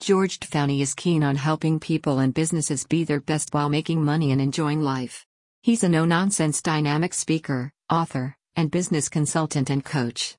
George Tfani is keen on helping people and businesses be their best while making money and enjoying life. He's a no nonsense dynamic speaker, author, and business consultant and coach.